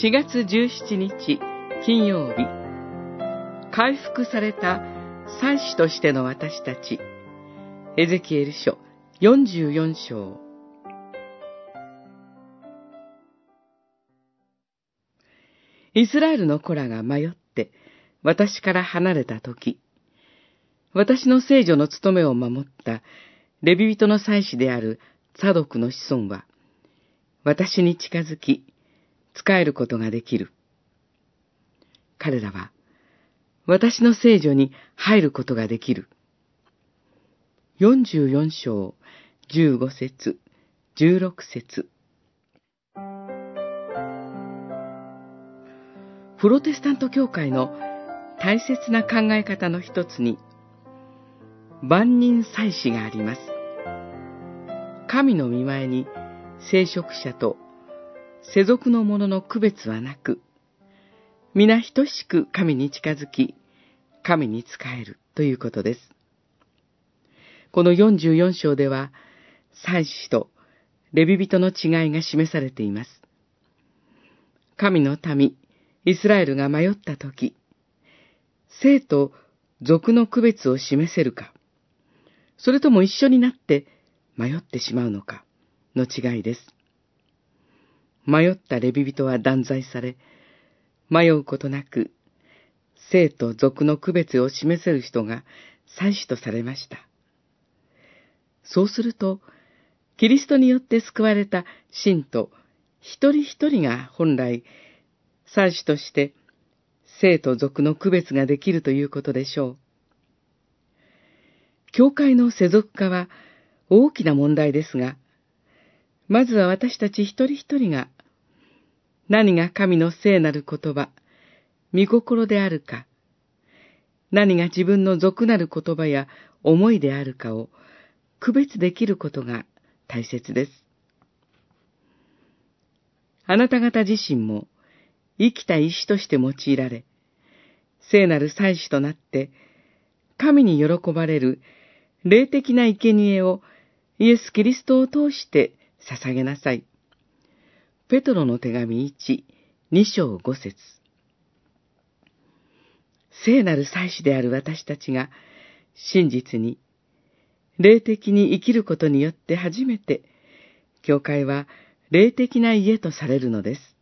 4月17日金曜日。回復された祭司としての私たちエゼキエル書44章。イスラエルの子らが迷って私から離れた時、私の聖女の務めを守ったレビ人の祭司であるサドクの子孫は、私に近づき、仕えることができる。彼らは、私の聖女に入ることができる。44章、15節、16節。プロテスタント教会の大切な考え方の一つに、万人祭司があります。神の見前に聖職者と世俗の者の区別はなく、皆等しく神に近づき、神に仕えるということです。この44章では、祭司とレビ人の違いが示されています。神の民、イスラエルが迷ったとき、生と俗の区別を示せるか、それとも一緒になって迷ってしまうのかの違いです。迷ったレビ人は断罪され、迷うことなく、生と俗の区別を示せる人が祭司とされました。そうすると、キリストによって救われた信徒一人一人が本来、祭司として生と俗の区別ができるということでしょう。教会の世俗化は大きな問題ですが、まずは私たち一人一人が、何が神の聖なる言葉、見心であるか、何が自分の俗なる言葉や思いであるかを区別できることが大切です。あなた方自身も生きた石として用いられ、聖なる祭司となって、神に喜ばれる霊的な生贄をイエス・キリストを通して捧げなさい。ペトロの手紙1、2章5節聖なる祭司である私たちが真実に、霊的に生きることによって初めて、教会は霊的な家とされるのです。